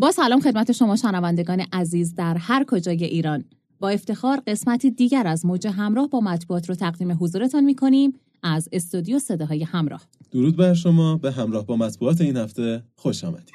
با سلام خدمت شما شنوندگان عزیز در هر کجای ایران. با افتخار قسمتی دیگر از موج همراه با مطبوعات رو تقدیم حضورتان می کنیم از استودیو صداهای همراه. درود بر شما. به همراه با مطبوعات این هفته خوش آمدید.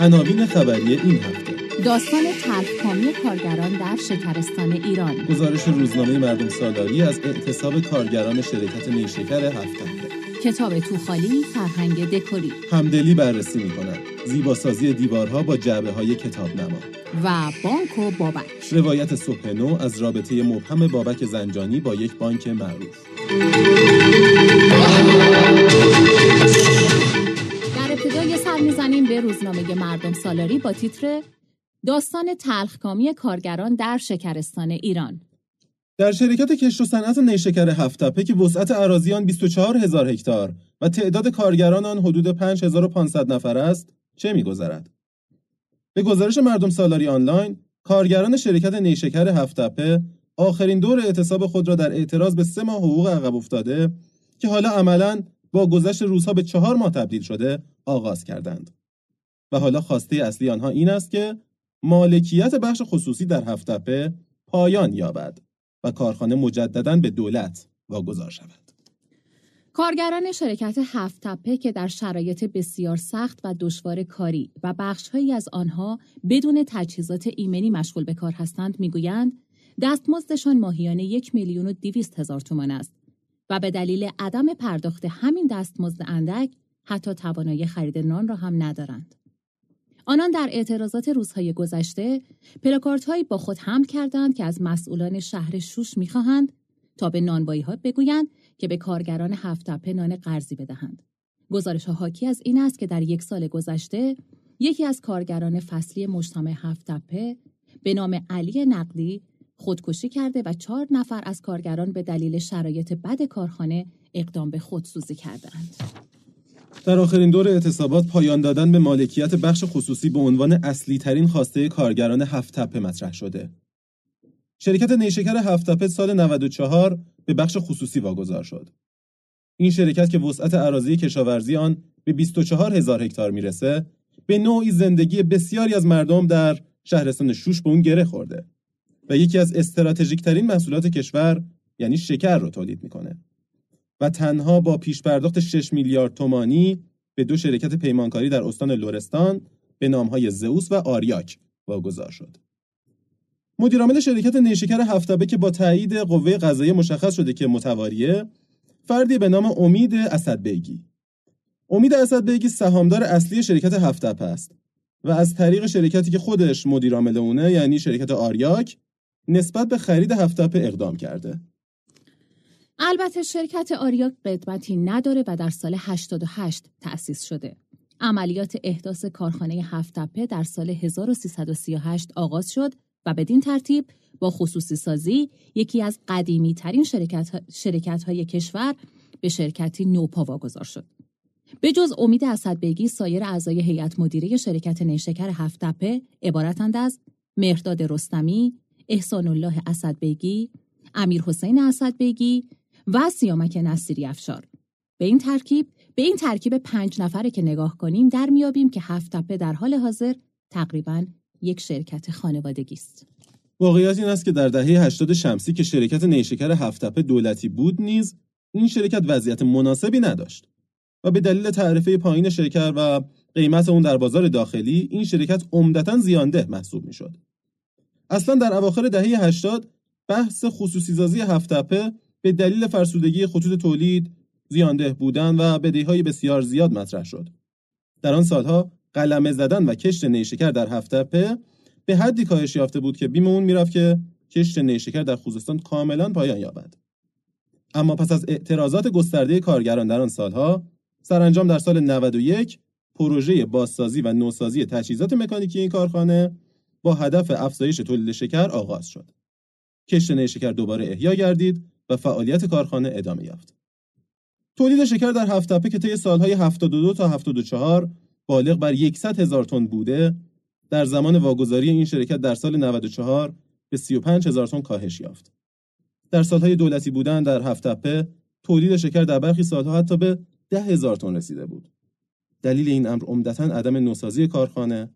عناوین خبری این هفته. داستان تلخکامی کارگران در شکرستان ایران. گزارش روزنامه مردم سالاری از اعتصاب کارگران شرکت نیشکر هفته کتاب توخالی فرهنگ دکوری. همدلی بررسی می کند زیباسازی دیوارها با جعبه های کتاب نما و بانک و بابک. روایت صبح نو از رابطه مبهم بابک زنجانی با یک بانک معروف. در ابتدای سر می‌زنیم به روزنامه مردم سالاری با تیتر داستان تلخکامی کارگران در شکرستان ایران. در شرکت کشت و صنعت نیشکر هفتپه که وسعت اراضی آن 24 هزار هکتار و تعداد کارگران آن حدود 5500 نفر است چه میگذرد؟ به گزارش مردم سالاری آنلاین کارگران شرکت نیشکر هفتپه آخرین دور اعتصاب خود را در اعتراض به سه ماه حقوق عقب افتاده که حالا عملا با گذشت روزها به چهار ماه تبدیل شده آغاز کردند. و حالا خواسته اصلی آنها این است که مالکیت بخش خصوصی در هفتپه پایان یابد و کارخانه مجددا به دولت واگذار شود. کارگران شرکت هفت تپه که در شرایط بسیار سخت و دشوار کاری و بخشهایی از آنها بدون تجهیزات ایمنی مشغول به کار هستند می‌گویند دستمزدشان ماهیانه یک میلیون و دیویست هزار تومان است و به دلیل عدم پرداخت همین دستمزد اندک حتی توانایی خرید نان را هم ندارند. آنان در اعتراضات روزهای گذشته پلاکاردهایی با خود حمل کردند که از مسئولان شهر شوش می‌خواهند تا به نانبایی ها بگویند که به کارگران هفتپه نان قرضی بدهند. گزارش ها حاکی از این است که در یک سال گذشته یکی از کارگران فصلی مجتمع هفتپه به نام علی نقدی خودکشی کرده و چهار نفر از کارگران به دلیل شرایط بد کارخانه اقدام به خودسوزی کردند. در آخرین دور اعتصابات پایان دادن به مالکیت بخش خصوصی به عنوان اصلی ترین خواسته کارگران هفت تپه مطرح شده. شرکت نیشکر هفت تپه سال 94 به بخش خصوصی واگذار شد. این شرکت که وسعت اراضی کشاورزی آن به 24 هزار هکتار می‌رسه، به نوعی زندگی بسیاری از مردم در شهرستان شوش به اون گره خورده و یکی از استراتژیک ترین محصولات کشور یعنی شکر رو تولید می‌کنه. و تنها با پیش پرداخت 6 میلیارد تومانی به دو شرکت پیمانکاری در استان لورستان به نامهای زئوس و آریاک واگذار شد. مدیرعامل شرکت نیشکر هفتبه که با تایید قوه قضایی مشخص شده که متواریه فردی به نام امید اسدبیگی امید اسدبیگی سهامدار اصلی شرکت هفتبه است و از طریق شرکتی که خودش مدیرعامل اونه یعنی شرکت آریاک نسبت به خرید هفتبه اقدام کرده البته شرکت آریاک قدمتی نداره و در سال 88 تأسیس شده. عملیات احداث کارخانه هفتپه در سال 1338 آغاز شد و بدین ترتیب با خصوصی سازی یکی از قدیمی ترین شرکت, شرکت های کشور به شرکتی نوپا واگذار شد. به جز امید اسدبگی سایر اعضای هیئت مدیره شرکت نیشکر هفتپه عبارتند از مهرداد رستمی، احسان الله اسدبگی، امیر حسین اسدبگی و سیامک نصیری افشار به این ترکیب به این ترکیب پنج نفره که نگاه کنیم در میابیم که هفت تپه در حال حاضر تقریبا یک شرکت خانوادگی است. واقعیت این است که در دهه 80 شمسی که شرکت نیشکر هفت تپه دولتی بود نیز این شرکت وضعیت مناسبی نداشت و به دلیل تعرفه پایین شرکت و قیمت اون در بازار داخلی این شرکت عمدتا زیانده محسوب می‌شد. اصلا در اواخر دهه 80 بحث خصوصی سازی هفت تپه به دلیل فرسودگی خطوط تولید، زیانده بودن و بدهی‌های بسیار زیاد مطرح شد. در آن سالها قلمه زدن و کشت نیشکر در هفته په به حدی کاهش یافته بود که بیم اون می‌رفت که کشت نیشکر در خوزستان کاملا پایان یابد. اما پس از اعتراضات گسترده کارگران در آن سالها سرانجام در سال 91 پروژه بازسازی و نوسازی تجهیزات مکانیکی این کارخانه با هدف افزایش تولید شکر آغاز شد. کشت نیشکر دوباره احیا گردید و فعالیت کارخانه ادامه یافت. تولید شکر در هفتپه که طی سالهای 72 تا 74 بالغ بر 100 هزار تن بوده در زمان واگذاری این شرکت در سال 94 به 35 هزار تن کاهش یافت. در سالهای دولتی بودن در هفتپه تولید شکر در برخی سالها حتی به ده هزار تن رسیده بود. دلیل این امر عمدتا عدم نوسازی کارخانه،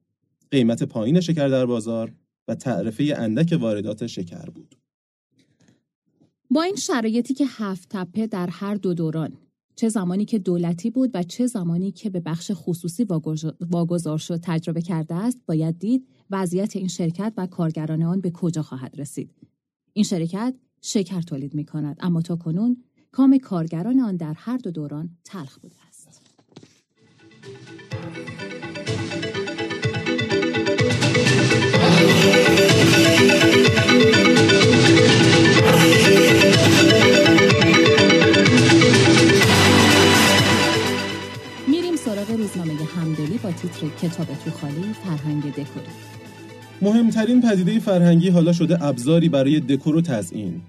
قیمت پایین شکر در بازار و تعرفه اندک واردات شکر بود. با این شرایطی که هفت تپه در هر دو دوران چه زمانی که دولتی بود و چه زمانی که به بخش خصوصی واگذار شد تجربه کرده است باید دید وضعیت این شرکت و کارگران آن به کجا خواهد رسید. این شرکت شکر تولید می کند اما تا کنون کام کارگران آن در هر دو دوران تلخ بوده است. کتاب تو خالی فرهنگ دکوری مهمترین پدیده فرهنگی حالا شده ابزاری برای دکور و تزئین.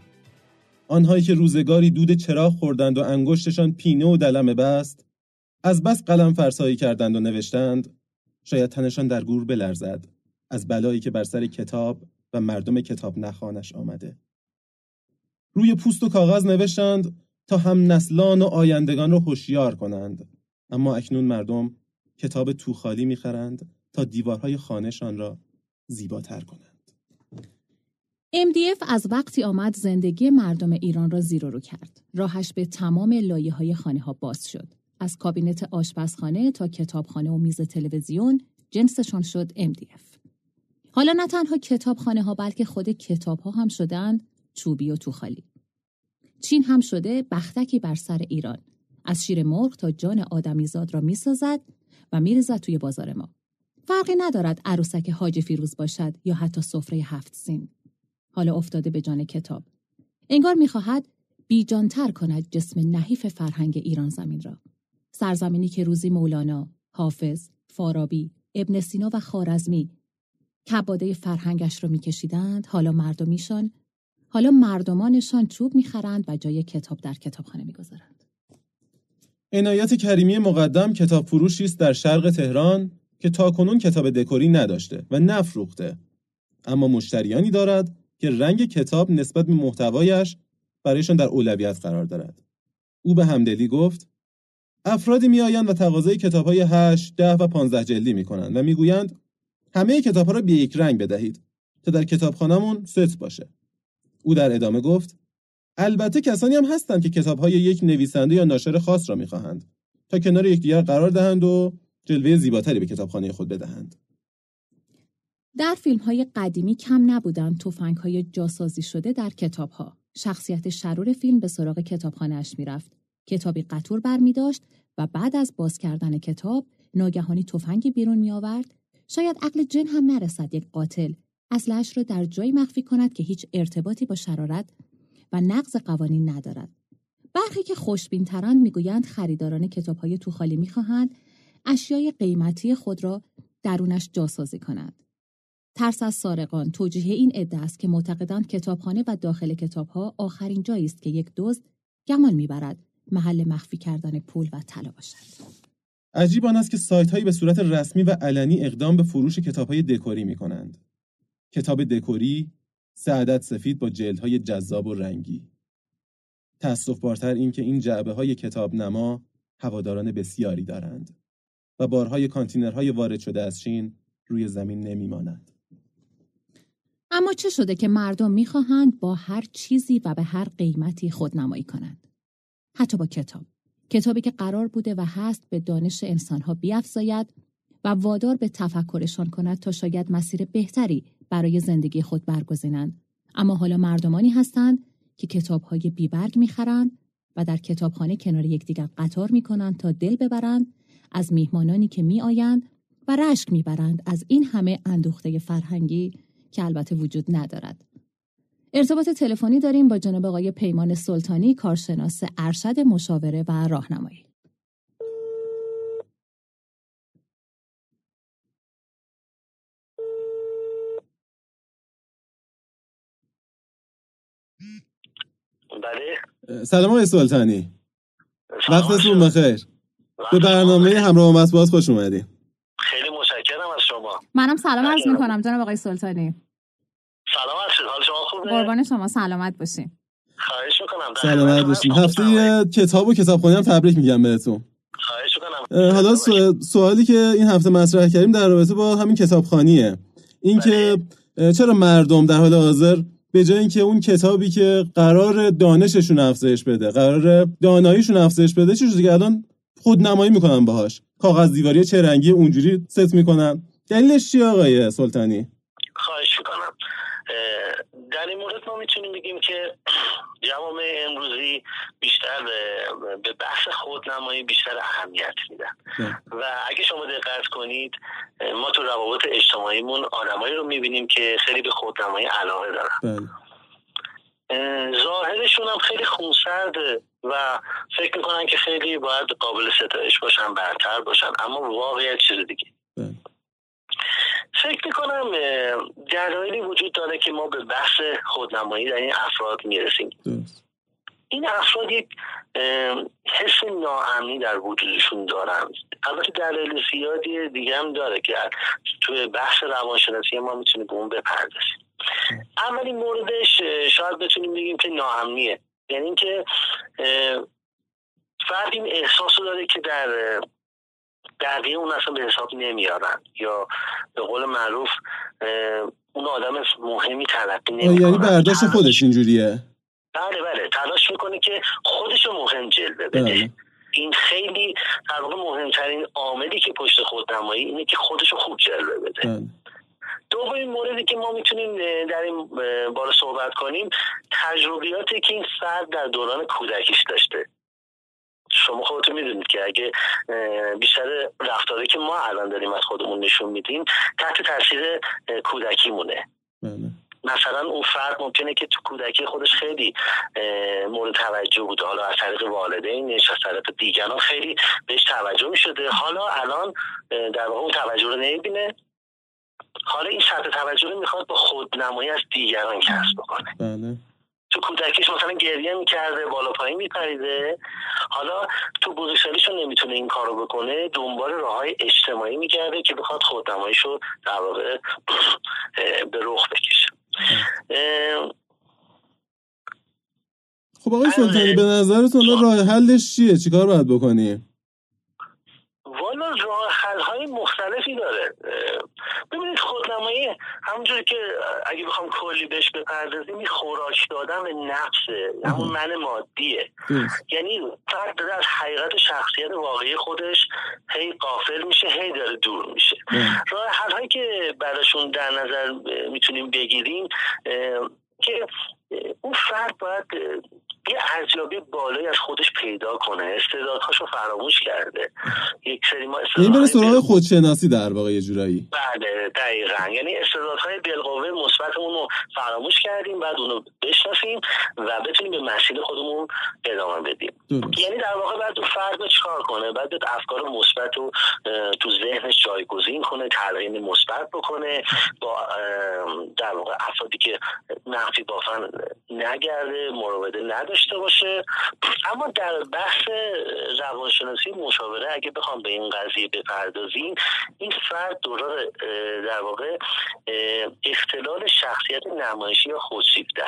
آنهایی که روزگاری دود چراغ خوردند و انگشتشان پینه و دلمه بست از بس قلم فرسایی کردند و نوشتند شاید تنشان در گور بلرزد از بلایی که بر سر کتاب و مردم کتاب نخانش آمده. روی پوست و کاغذ نوشتند تا هم نسلان و آیندگان را هوشیار کنند. اما اکنون مردم کتاب توخالی می‌خرند تا دیوارهای خانهشان را زیباتر کنند. MDF از وقتی آمد زندگی مردم ایران را زیر رو کرد. راهش به تمام لایه های خانه ها باز شد. از کابینت آشپزخانه تا کتابخانه و میز تلویزیون جنسشان شد MDF. حالا نه تنها کتابخانه ها بلکه خود کتاب ها هم شدند چوبی و توخالی. چین هم شده بختکی بر سر ایران از شیر مرغ تا جان آدمیزاد را می‌سازد و توی بازار ما. فرقی ندارد عروسک حاج فیروز باشد یا حتی سفره هفت سین. حالا افتاده به جان کتاب. انگار می‌خواهد بیجانتر کند جسم نحیف فرهنگ ایران زمین را. سرزمینی که روزی مولانا، حافظ، فارابی، ابن سینا و خارزمی کباده فرهنگش را میکشیدند حالا مردمیشان حالا مردمانشان چوب می‌خرند و جای کتاب در کتابخانه می‌گذارند عنایت کریمی مقدم کتاب فروشی است در شرق تهران که تاکنون کتاب دکوری نداشته و نفروخته اما مشتریانی دارد که رنگ کتاب نسبت به محتوایش برایشان در اولویت قرار دارد او به همدلی گفت افرادی میآیند و تقاضای کتاب های 8, 10 و 15 جلدی می کنند و می‌گویند همه کتاب ها را به یک رنگ بدهید تا در کتابخانهمون ست باشه. او در ادامه گفت البته کسانی هم هستند که کتابهای یک نویسنده یا ناشر خاص را می‌خواهند تا کنار یکدیگر قرار دهند و جلوه زیباتری به کتابخانه خود بدهند. در فیلم های قدیمی کم نبودند توفنگ های جاسازی شده در کتاب ها. شخصیت شرور فیلم به سراغ کتابخانه اش می‌رفت. کتابی قطور بر می و بعد از باز کردن کتاب ناگهانی تفنگی بیرون می آورد. شاید عقل جن هم نرسد یک قاتل اصلش را در جایی مخفی کند که هیچ ارتباطی با شرارت و نقض قوانین ندارد. برخی که خوشبین ترند می‌گویند خریداران کتاب های توخالی می‌خواهند اشیای قیمتی خود را درونش جاسازی کنند. ترس از سارقان توجیه این عده است که معتقدند کتابخانه و داخل کتابها آخرین جایی است که یک دزد گمان می‌برد محل مخفی کردن پول و طلا باشد. عجیب آن است که سایت هایی به صورت رسمی و علنی اقدام به فروش کتاب های دکوری می کنند. کتاب دکوری سعادت سفید با جلدهای جذاب و رنگی. تأصف بارتر این که این جعبه های کتاب نما هواداران بسیاری دارند و بارهای کانتینرهای وارد شده از چین روی زمین نمیمانند. اما چه شده که مردم می‌خواهند با هر چیزی و به هر قیمتی خودنمایی کنند؟ حتی با کتاب. کتابی که قرار بوده و هست به دانش انسانها بیافزاید و وادار به تفکرشان کند تا شاید مسیر بهتری برای زندگی خود برگزینند. اما حالا مردمانی هستند که کتابهای بیبرگ می‌خرند و در کتابخانه کنار یکدیگر قطار می‌کنند تا دل ببرند از میهمانانی که میآیند و رشک می‌برند از این همه اندوخته فرهنگی که البته وجود ندارد. ارتباط تلفنی داریم با جناب آقای پیمان سلطانی کارشناس ارشد مشاوره و راهنمایی. بله. سلام آقای سلطانی وقتتون بخیر. به برنامه همراه مس باز خوش اومدین. خیلی متشکرم از شما. منم سلام عرض می‌کنم جناب آقای سلطانی. سلام هستید حال شما خوبه؟ قربان شما سلامت باشین. خواهش می‌کنم. سلامت باشین. هفته کتاب و کتابخونی هم تبریک میگم بهتون. حالا سوالی که این هفته مطرح کردیم در رابطه با همین کتابخانیه. اینکه بله. چرا مردم در حال حاضر به جای اینکه اون کتابی که قرار دانششون افزایش بده قرار داناییشون افزایش بده چه که الان خودنمایی می‌کنن باهاش. کاغذ دیواری چه رنگی اونجوری ست می‌کنن. دلیلش چی آقای سلطانی؟ خواهش می‌کنم در این مورد ما می‌تونیم بگیم که جوامع امروزی بیشتر به بحث خودنمایی بیشتر اهمیت میدن. و اگه شما دقت کنید ما تو روابط اجتماعیمون آدمایی رو می‌بینیم که خیلی به خودنمایی علاقه دارن بله. ظاهرشون هم خیلی خونسرده و فکر می‌کنن که خیلی باید قابل ستایش باشن برتر باشن اما واقعیت چیز دیگه بله. فکر می‌کنم دلایلی وجود داره که ما به بحث خودنمایی در این افراد می‌رسیم. این افراد یک حس ناامنی در وجودشون دارن. البته دلایل زیادی دیگه هم داره که توی بحث روانشناسی ما می‌تونیم به اون بپردازیم. اولین موردش شاید بتونیم بگیم که ناامنیه یعنی اینکه فرد این احساس داره که در بقیه اون اصلا به حساب نمیارن. یا به قول معروف اون آدم مهمی تلقی نمی‌کنه یعنی برداشت خودش اینجوریه؟ بله بله. تلاش می‌کنه که خودش مهم جلوه بده. بله. این خیلی در واقع مهمترین عاملی که پشت خودنمایی اینه که خودش خوب جلوه بده. بله. دومین موردی که ما می‌تونیم در این باره صحبت کنیم تجربیاتی که این فرد در دوران کودکیش داشته. شما خودتون می‌دونید که اگه بیشتر رفتاری که ما الان داریم از خودمون نشون میدیم تحت تاثیر کودکی مونه بله. مثلا اون فرد ممکنه که تو کودکی خودش خیلی مورد توجه بوده. حالا از طریق والدینش از طریق دیگران خیلی بهش توجه می‌شده. حالا الان در واقع اون توجه رو نمی‌بینه. حالا این سطح توجه رو می‌خواد با خودنمایی از دیگران کسب بکنه. بله. تو کودکیش مثلا گریه می‌کرده بالا پایین میپریده. حالا تو بزرگسالیشون نمی‌تونه این کارو بکنه دنبال راه های اجتماعی می‌کرده که بخواد خودنماییش رو در واقع به رخ بکشه. خب آقای سلطانی به نظرتون راه حلش چیه؟ چیکار باید بکنیم والا راه حل های مختلفی داره. ببینید خودنمایی همونجوری که اگه بخوام کلی بهش بپردازیم این خوراک دادن به نفسه همون من مادیه. یعنی فرد داره از حقیقت شخصیت واقعی خودش هی قافل میشه هی داره دور میشه. راه حل هایی که براشون در نظر می‌تونیم بگیریم که اون فرد باید یه ارزیابی بالایی از خودش پیدا کنه. استعدادهاشو فراموش کرده. یک سری ما این بره سراغ خودشناسی در واقع یه جورایی. بله دقیقا. یعنی استعدادهای بالقوه مثبتمون رو فراموش کردیم بعد اونو بشناسیم و بتونیم به مسیر خودمون ادامه بدیم. یعنی در واقع بعد فرد چیکار کنه؟ بعد افکار مثبت رو تو ذهنش جایگزین کنه تلقین مثبت بکنه با در واقع افرادی که نفی بافن نگرده مراوده نداره داشته باشه. اما در بحث روانشناسی مشاوره اگه بخوام به این قضیه بپردازیم این فرد دوران در واقع اختلال شخصیت نمایشی یا خودشیفته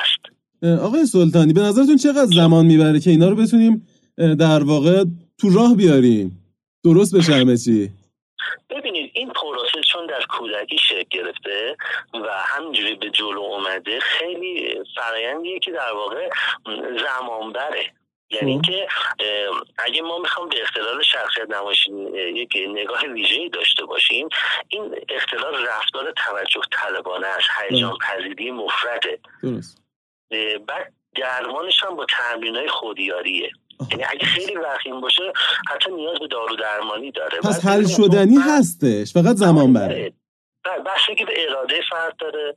آقای سلطانی به نظرتون چقدر زمان می‌بره که اینا رو بتونیم در واقع تو راه بیاریم؟ درست بشه همه چی؟ ببینید این پروسه چون در کودکی شکل گرفته و همینجوری به جلو اومده خیلی فرایندیه که در واقع زمان بره یعنی خب. اینکه اگه ما می‌خوام به اختلال شخصیت نمایشی یک نگاه ویژه‌ای داشته باشیم این اختلال رفتار توجه طلبانه است هیجان پذیری مفرده. بعد درمانش هم با تمرین های خودیاریه. یعنی اگه خیلی وخیم باشه حتی نیاز به دارو درمانی داره. پس حل شدنی هستش. فقط زمان بره بحثی به اراده فرد داره.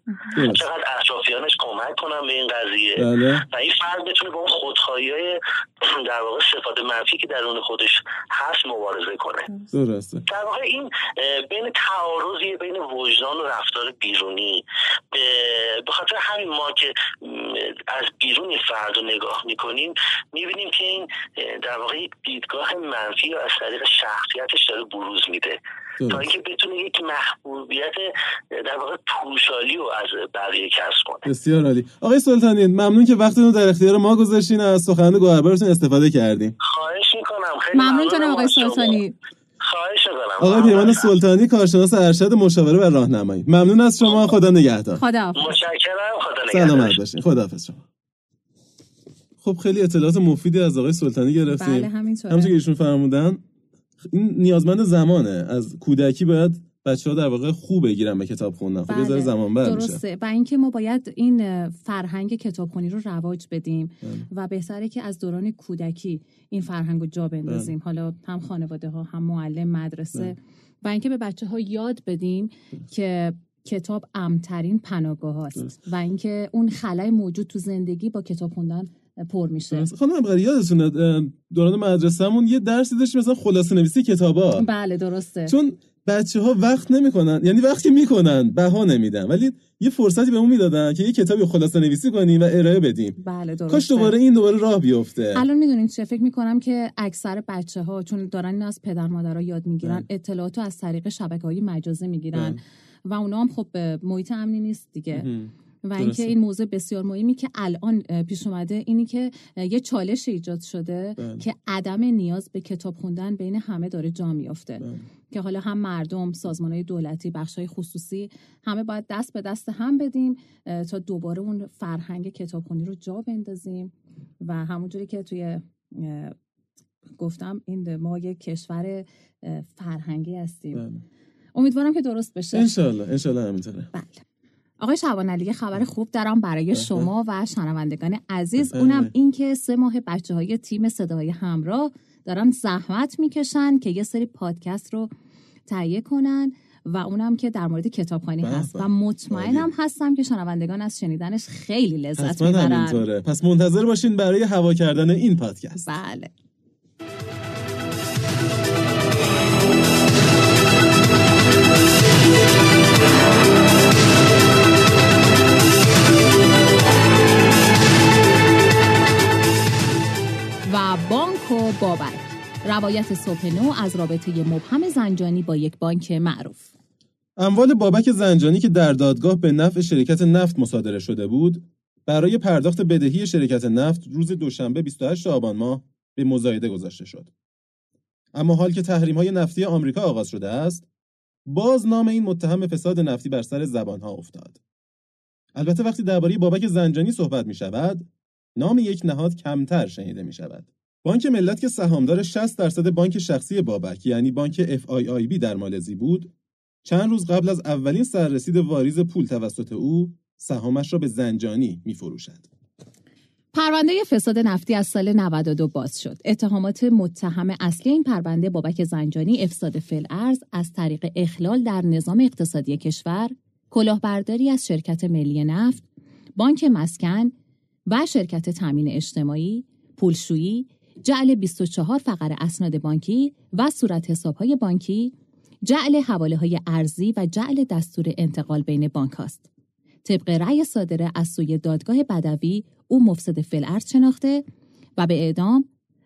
چقدر اطرافیانش کمک کنم به این قضیه. بله. و این فرد بتونه با اون خودخواهی های در واقع صفات منفی که درون خودش هست مبارزه کنه. درسته. در واقع این بین تعارضی بین وجدان و رفتار بیرونی به خاطر همین ما که از بیرون فرد رو نگاه می‌کنیم می‌بینیم که این در واقع دیدگاه منفی از طریق شخصیتش داره بروز میده. تا اینکه بتونه یک محبوبیت در واقع پوشالی رو از بقیه کسب کنه. بسیار عالی. آقای سلطانی ممنون که وقتتون رو در اختیار ما گذاشتین از سخنرانی گوهربارتون استفاده کردیم. خواهش می‌کنم. خیلی ممنون آقای سلطانی. خواهش آقای پیمان سلطانی کارشناس ارشد مشاوره و راهنمایی. ممنون از شما. خدا نگهدار. خدا متشکرم. خدا نگهدار. سلامت باشین. خداحافظ شما. خب خیلی اطلاعات مفیدی از آقای سلطانی گرفتیم. بله همینطوره. همونطور که ایشون فرمودن این نیازمند زمانه. از کودکی باید بچه ها در واقع خوب بگیرن به کتاب خوندن. خب بله. زمان بر درسته. و اینکه ما باید این فرهنگ کتابخونی رو رواج بدیم بله. و بهتره که از دوران کودکی این فرهنگ رو جا بندازیم. بله. حالا هم خانواده ها هم معلم مدرسه. بله. و اینکه به بچه ها یاد بدیم که کتاب امترین پناهگاه هاست. و اینکه اون خلای موجود تو زندگی با کتاب خوندن پر میشه. خانم یادتونه دوران مدرسهمون یه درسی داشتیم مثلا خلاصه نویسی کتابا. بله درسته. چون بچه ها وقت نمی‌کنن. یعنی وقتی می‌کنن بها نمیدن. ولی یه فرصتی بهمون می‌دادن که یه کتابی خلاصه نویسی کنیم و ارائه بدیم. بله درسته. کاش دوباره این دوباره راه بیفته. الان می‌دونید چه فکر می‌کنم که اکثر بچه ها چون دارن این از پدر مادرها یاد می‌گیرن بله. اطلاعات از طریق شبکه های مجازی می‌گیرن. بله. و اونا هم خب محیط امنی نیست دیگه. و اینکه این موضوع بسیار مهمی که الان پیش اومده اینی که یه چالش ایجاد شده بله. که عدم نیاز به کتاب خوندن بین همه داره جا میافته. بله. که حالا هم مردم سازمان های دولتی بخش های خصوصی همه باید دست به دست هم بدیم تا دوباره اون فرهنگ کتابخونی رو جا بندازیم. و همونجوری که توی گفتم این ما یک کشور فرهنگی هستیم. بله. امیدوارم که درست بشه. انشالله انشالله همینطوره. بله. آقای شبان علی خبر خوب دارم برای شما و شنوندگان عزیز. اونم این که سه ماه بچه های تیم صدای همراه دارن زحمت می‌کشن که یه سری پادکست رو تهیه کنن و اونم که در مورد کتابخانی هست و مطمئنم هستم که شنوندگان از شنیدنش خیلی لذت می‌برن. پس منتظر باشین برای هوا کردن این پادکست. بله. و بابک روایت صبح نو از رابطه مبهم زنجانی با یک بانک معروف. اموال بابک زنجانی که در دادگاه به نفع شرکت نفت مصادره شده بود برای پرداخت بدهی شرکت نفت روز دوشنبه 28 آبان ماه به مزایده گذاشته شد. اما حال که تحریم های نفتی آمریکا آغاز شده است باز نام این متهم فساد نفتی بر سر زبان ها افتاد. البته وقتی درباره بابک زنجانی صحبت می شود نام یک نهاد کمتر شنیده می شود. بانک ملت که سهامدار 60 درصد بانک شخصی بابک یعنی بانک FIIB در مالزی بود چند روز قبل از اولین سررسید واریز پول توسط او سهامش را به زنجانی می فروشد. پرونده فساد نفتی از سال 92 باز شد. اتهامات متهم اصلی این پرونده بابک زنجانی افساد فل ارز از طریق اخلال در نظام اقتصادی کشور، کلاهبرداری از شرکت ملی نفت، بانک مسکن، و شرکت تامین اجتماعی، پولشویی، جعل 24 فقر اسناد بانکی و صورت حسابهای بانکی، جعل حواله های ارزی و جعل دستور انتقال بین بانک هاست. طبق رأی صادره از سوی دادگاه بدوی او مفسد فلعرز شناخته و به اعدام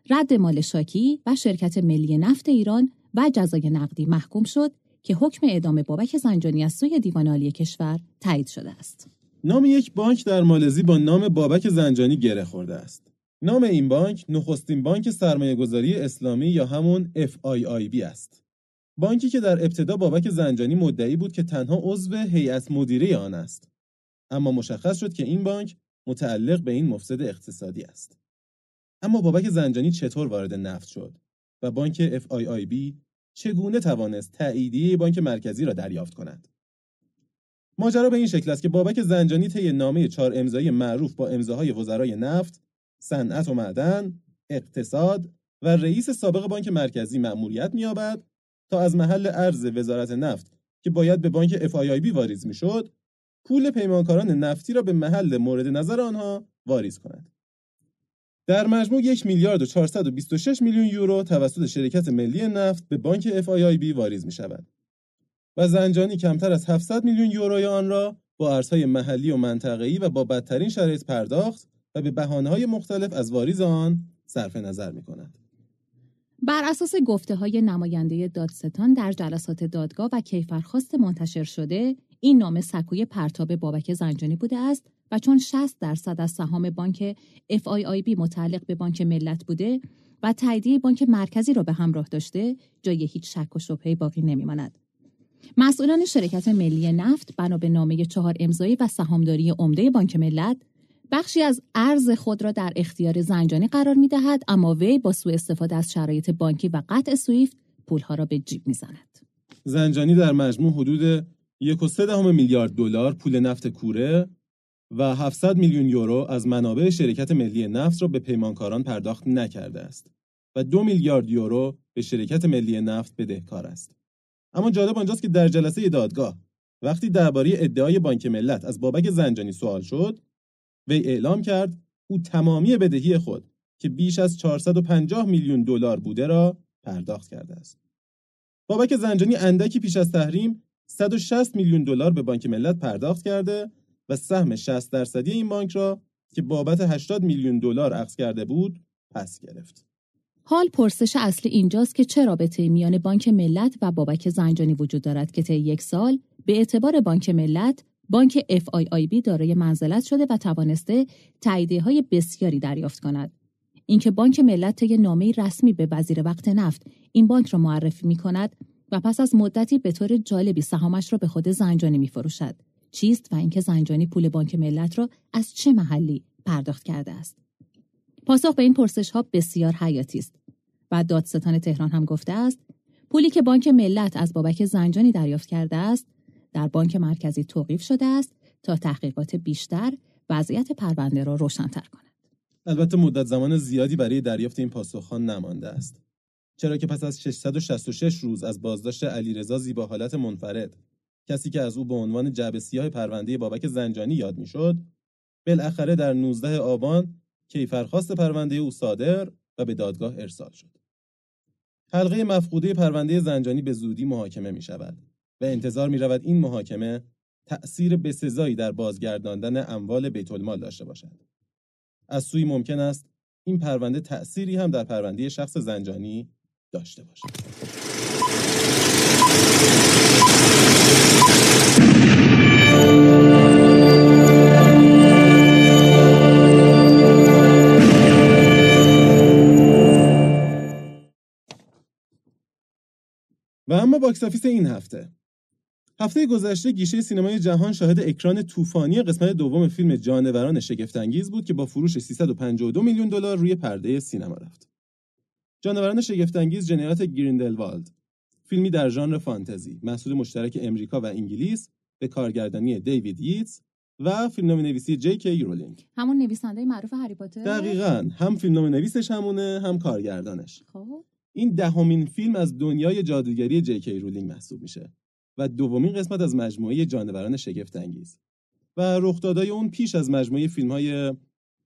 رد مال شاکی و شرکت ملی نفت ایران و جزای نقدی محکوم شد که حکم اعدام بابک زنجانی از سوی دیوان عالی کشور تایید شده است. نام یک بانک در مالزی با نام بابک زنجانی گره خورده است. نام این بانک نخستین بانک سرمایه گذاری اسلامی یا همون FIIB است. بانکی که در ابتدا بابک زنجانی مدعی بود که تنها عضو هیئت مدیره آن است. اما مشخص شد که این بانک متعلق به این مفسد اقتصادی است. اما بابک زنجانی چطور وارد نفت شد و بانک FIIB چگونه توانست تاییدیه بانک مرکزی را دریافت کند؟ ماجرا به این شکل است که بابک زنجانی طی نامه چهار امضایی معروف با امضاهای وزرای نفت، صنعت و معدن، اقتصاد و رئیس سابق بانک مرکزی مأموریت می‌یابد تا از محل ارز وزارت نفت که باید به بانک FIIB واریز می‌شد، پول پیمانکاران نفتی را به محل مورد نظر آنها واریز کند. در مجموع یک میلیارد و 426 میلیون یورو توسط شرکت ملی نفت به بانک FIIB واریز می شود. و زنجانی کمتر از 700 میلیون یوروی آن را با ارزهای محلی و منطقه‌ای و با بدترین شرایط پرداخت و به بهانه‌های مختلف از واریز آن صرف نظر می‌کند. بر اساس گفته های نماینده دادستان در جلسات دادگاه و کیفرخواست منتشر شده این نامه سکوی پرتاب بابک زنجانی بوده است و چون 60 درصد از سهام بانک FIIB متعلق به بانک ملت بوده و تاییدیه بانک مرکزی را به همراه داشته جای هیچ شک و شبهه باقی نمیماند. مسئولان شرکت ملی نفت بنا به نامه چهار امضایی و سهامداری عمده بانک ملت بخشی از ارز خود را در اختیار زنجانی قرار می دهد اما وی با سوء استفاده از شرایط بانکی و قطع سویفت پولها را به جیب می زند. زنجانی در مجموع حدود یک و میلیارد دلار پول نفت کوره و 700 میلیون یورو از منابع شرکت ملی نفت را به پیمانکاران پرداخت نکرده است و دو میلیارد یورو به شرکت ملی نفت بدهکار است. اما جالب آنجاست که در جلسه دادگاه وقتی درباره ادعای بانک ملت از بابک زنجانی سوال شد وی اعلام کرد او تمامی بدهی خود که بیش از 450 میلیون دلار بوده را پرداخت کرده است. بابک زنجانی اندکی پیش از تحریم 160 میلیون دلار به بانک ملت پرداخت کرده و سهم 60 درصدی این بانک را که بابت 80 میلیون دلار عقد کرده بود پس گرفت. حال پرسش اصلی اینجاست که چه رابطه میان بانک ملت و بابک زنجانی وجود دارد که طی یک سال به اعتبار بانک ملت بانک FIIB دارای منزلت شده و توانسته تاییدیه های بسیاری دریافت کند. اینکه بانک ملت طی نامه رسمی به وزیر وقت نفت این بانک را معرفی می کند و پس از مدتی به طور جالبی سهامش را به خود زنجانی می فروشد. چیست و اینکه زنجانی پول بانک ملت را از چه محلی پرداخت کرده است. پاسخ به این پرسش ها بسیار حیاتی است و دادستان تهران هم گفته است پولی که بانک ملت از بابک زنجانی دریافت کرده است در بانک مرکزی توقیف شده است تا تحقیقات بیشتر وضعیت پرونده را روشنتر کند. البته مدت زمان زیادی برای دریافت این پاسخها نمانده است. چرا که پس از 666 روز از بازداشت علیرضا زیبا حالت منفرد کسی که از او به عنوان جعبه سیاه پرونده بابک زنجانی یاد می‌شد بالاخره در 19 آبان کیفرخواست پرونده او صادر و به دادگاه ارسال شد. حلقه مفقوده پرونده زنجانی به زودی محاکمه می شود و انتظار می رود این محاکمه تأثیر بسزایی در بازگرداندن اموال بیت المال داشته باشد. از سوی ممکن است این پرونده تأثیری هم در پرونده شخص زنجانی داشته باشد. و اما box office این هفته هفته گذشته گیشه سینمای جهان شاهد اکران طوفانی قسمت دوم فیلم جانوران شگفتانگیز بود که با فروش 352 میلیون دلار روی پرده سینما رفت. جانوران شگفتانگیز جنایات گریندلوالد. فیلمی در ژانر فانتزی محصول مشترک امریکا و انگلیس به کارگردانی دیوید ییتس و فیلمنامه نویسی جی کی رولینگ. همون نویسنده معروف هری پاتر؟ دقیقا. هم فیلمنامه نویسش همونه هم کارگردانش. خب. این دهمین فیلم از دنیای جادوگری جی کی رولینگ محسوب میشه. و دومین قسمت از مجموعه جانوران شگفت انگیز و رخدادای اون پیش از مجموعه فیلم های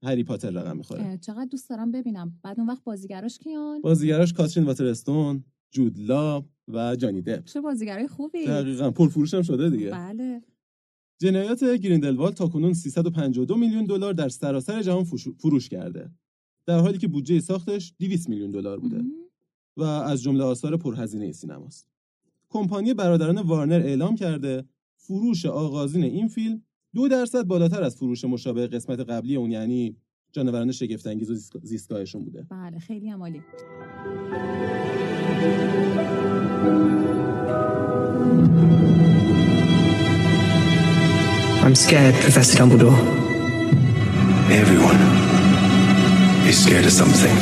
هری پاتر رقم می‌خوره. چقدر دوست دارم ببینم. بعد اون وقت بازیگراش کیان؟ بازیگراش کاترین واترستون جودلا و جانی دپ. چه بازیگرای خوبی. دقیقاً پرفروش هم شده دیگه. بله. جنایات گریندلوال تاکنون 352 میلیون دلار در سراسر جهان فروش کرده. در حالی که بودجه ساختش 200 میلیون دلار بوده. و از جمله آثار پرهزینه سینماست. کمپانی برادران وارنر اعلام کرده فروش آغازین این فیلم دو درصد بالاتر از فروش مشابه قسمت قبلی اون یعنی جانوران شگفتانگیز و زیستگاهشون بوده. بله خیلی عمالی. I'm scared, Professor Dumbledore. Everyone is scared of something.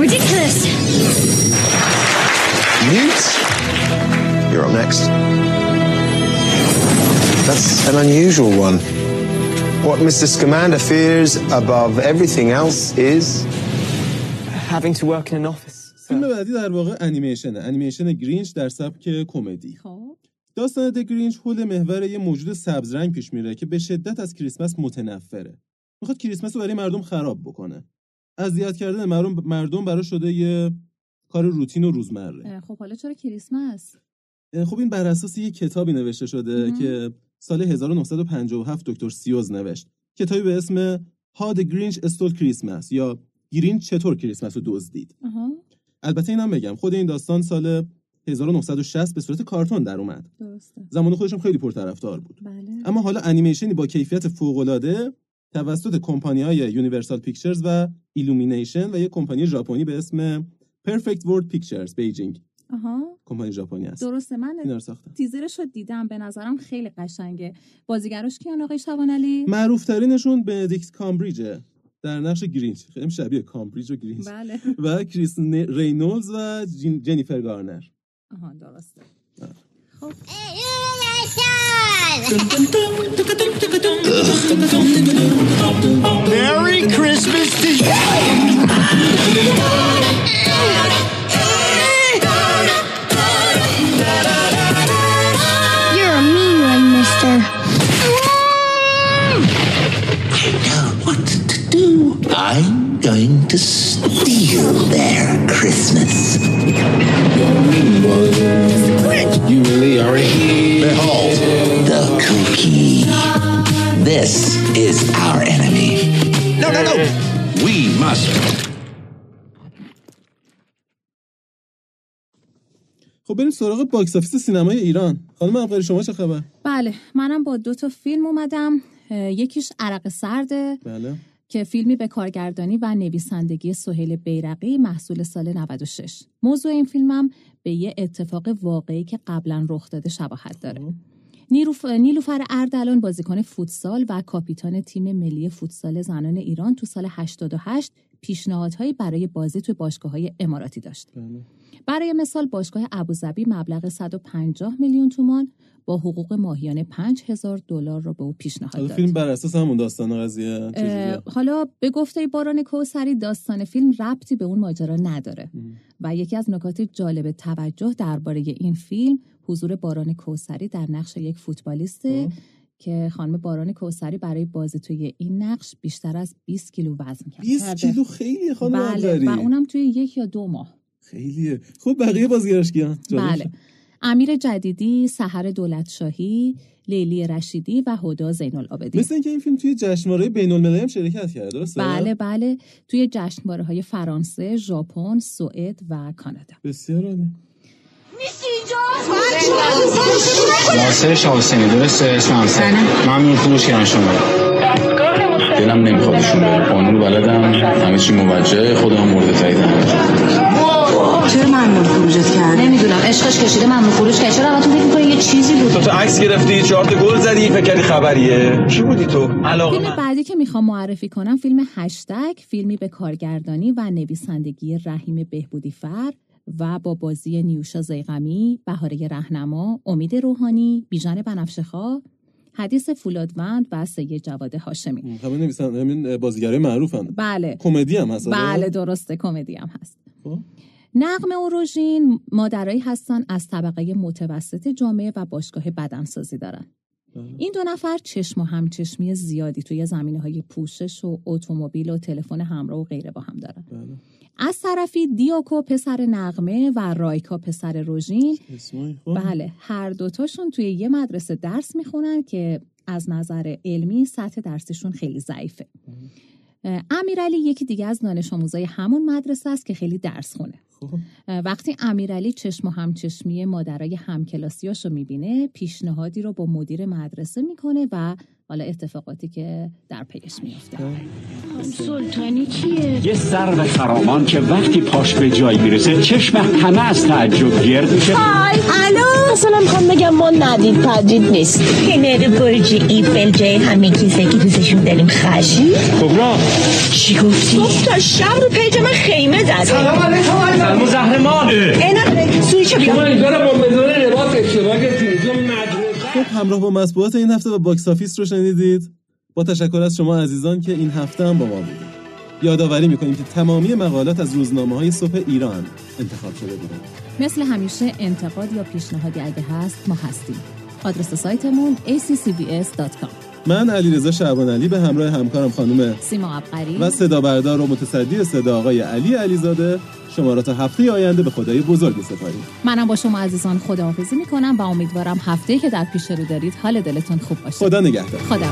Ridiculous! Newt? You're up next. That's an unusual one. What Mr. Scamander fears above everything else is... Having to work in an office. فیلم بعدی در واقع انیمیشنه انیمیشن گرینچ در سبک کمدی خب داستان د گرینچ حول محور یه موجود سبز رنگ پیش میره که به شدت از کریسمس متنفره می‌خواد کریسمس رو برای مردم خراب بکنه اذیت کردن مردم مردم برای شده یه کار روتین و روزمره خب حالا چرا کریسمس خب این بر اساس یه کتابی نوشته شده که سال 1957 دکتر سیوز نوشت. کتابی به اسم How the Grinch Stole Christmas یا گرینچ چطور کریسمس رو دزدید. البته اینم بگم خود این داستان سال 1960 به صورت کارتون در اومد. درسته. زمان خودشم خیلی پرطرفدار بود. بله. اما حالا انیمیشنی با کیفیت فوق‌العاده توسط کمپانی های Universal Pictures و Illumination و یک کمپانی ژاپنی به اسم Perfect World Pictures Beijing. آها. کمپانی ژاپنی است درسته من تیزرش رو دیدم به نظرم خیلی قشنگه. بازیگراش کیان آقای شبان علی معروف ترینشون بندیکت کامبربچه. در نقش گرینچ. خیلی شبیه کامبربچ و گرینچ. بله. و کریس رینولز و جنیفر گارنر. آها درسته. خب. Merry Christmas to you! I'm going to steal their Christmas. You really are a Behold, the cookie. This is our enemy. No, no, no. We must. خب بریم سراغ box office سینمای ایران خانم ابقاری شما چه خبر بله منم با دو تا فیلم اومدم یکیش عرق سرده بله که فیلمی به کارگردانی و نویسندگی سهیل بیرقی محصول سال 96 موضوع این فیلمم به یه اتفاق واقعی که قبلا رخ داده شباهت داره نیلوف... نیلوفر اردلان بازیکن فوتسال و کاپیتان تیم ملی فوتسال زنان ایران تو سال 88 پیشنهادهایی برای بازی توی باشگاه های اماراتی داشت. بله. برای مثال باشگاه ابوظبی مبلغ 150 میلیون تومان با حقوق ماهیانه 5000 دلار رو به او پیشنهاد داد. فیلم بر اساس همون داستان قضیه حالا به گفته باران کوسری داستان فیلم ربطی به اون ماجرا نداره. و یکی از نکات جالب توجه درباره این فیلم حضور باران کوسری در نقش یک فوتبالیسته خب. که خانم باران کوسری برای بازی توی این نقش بیشتر از 20 کیلو وزن کرد. 20 کیلو خیلی خانم بله و اونم توی یک یا دو ماه. خیلیه. خب بقیه بازیگراش کیان بله. امیر جدیدی، سحر دولتشاهی، لیلی رشیدی و هدا زین العابدین مثل اینکه این فیلم توی جشنواره بین المللی هم شرکت کرده درسته؟ بله بله. توی جشنواره های فرانسه، ژاپن، سوئد و کانادا. بسیار عالی. ناصر شاه درسته؟ اسم ممنون فروش کردن شما. دلم نمیخوادشون بره. قانون بلدم. همه چی موجه خودم مورد تاییدم چرا ممنون خروجت کرد نمی‌دونم عشقش کشیده ممنون خروج کرد چرا همتون فکر می‌کنی یه چیزی بود تو تو عکس گرفتی چهار تا گل زدی فکر کردی خبریه چی بودی تو علاقه فیلم بعدی که می‌خوام معرفی کنم فیلم هشتگ فیلمی به کارگردانی و نویسندگی رحیم بهبودی فر و با بازی نیوشا زیغمی، بهاره رهنما، امید روحانی، بیژن بنفشه‌خواه، حدیث فولادوند و سید جواد هاشمی. همین نویسنده همین بازیگرای معروفن. بله. کمدی هم هست. بله درسته کمدی هم هست. نقم اوروژین مادرایی هستن از طبقه متوسط جامعه و باشگاه بدنسازی دارن. بله. این دو نفر چشم و همچشمی زیادی توی زمینه های پوشش و اتومبیل و تلفن همراه و غیره با هم دارن. بله. از طرفی دیوکو پسر نقمه و رایکا پسر روژین بله هر دوتاشون توی یه مدرسه درس می‌خونن که از نظر علمی سطح درسشون خیلی ضعیفه امیرعلی یکی دیگه از دانش آموزای همون مدرسه است که خیلی درس خونه. وقتی امیرعلی چشم و همچشمی مادرای همکلاسیاش رو می‌بینه پیشنهادی رو با مدیر مدرسه می‌کنه و حالا اتفاقاتی که در پیش میفته سلطانی چیه؟ یه سر خرامان که وقتی پاش به جای می‌رسه چشم همه از تعجب گرد میشه. های الو! مثلا می‌خوام بگم ما ندید تدید نیست. کنار برج ایفل جای همه کیسه که دوستشون داریم خشی کبرا چی گفتی؟ گفت تا شب رو پیج من خیمه زده. سلام علیکم. سلام زهرمان اینا سوی چه بیام شما اینجا رو با مزون لباس اشتباه گرفتید خب همراه با مسبوعات این هفته و باکس آفیس رو شنیدید. با تشکر از شما عزیزان که این هفته هم با ما بودید. یادآوری می‌کنیم که تمامی مقالات از روزنامه های صبح ایران انتخاب شده بودند. مثل همیشه انتقاد یا پیشنهادی اگه هست ما هستیم. آدرس سایتمون accbs.com من علیرضا شعبان علی به همراه همکارم خانم سیما ابقری. و صدا بردار و متصدی صدا آقای علی علیزاده. شما را تا هفته آینده به خدای بزرگ سپاریم منم با شما عزیزان خداحافظی می‌کنم و امیدوارم هفته که در پیش رو دارید حال دلتون خوب باشه. خدا نگهدار. خدا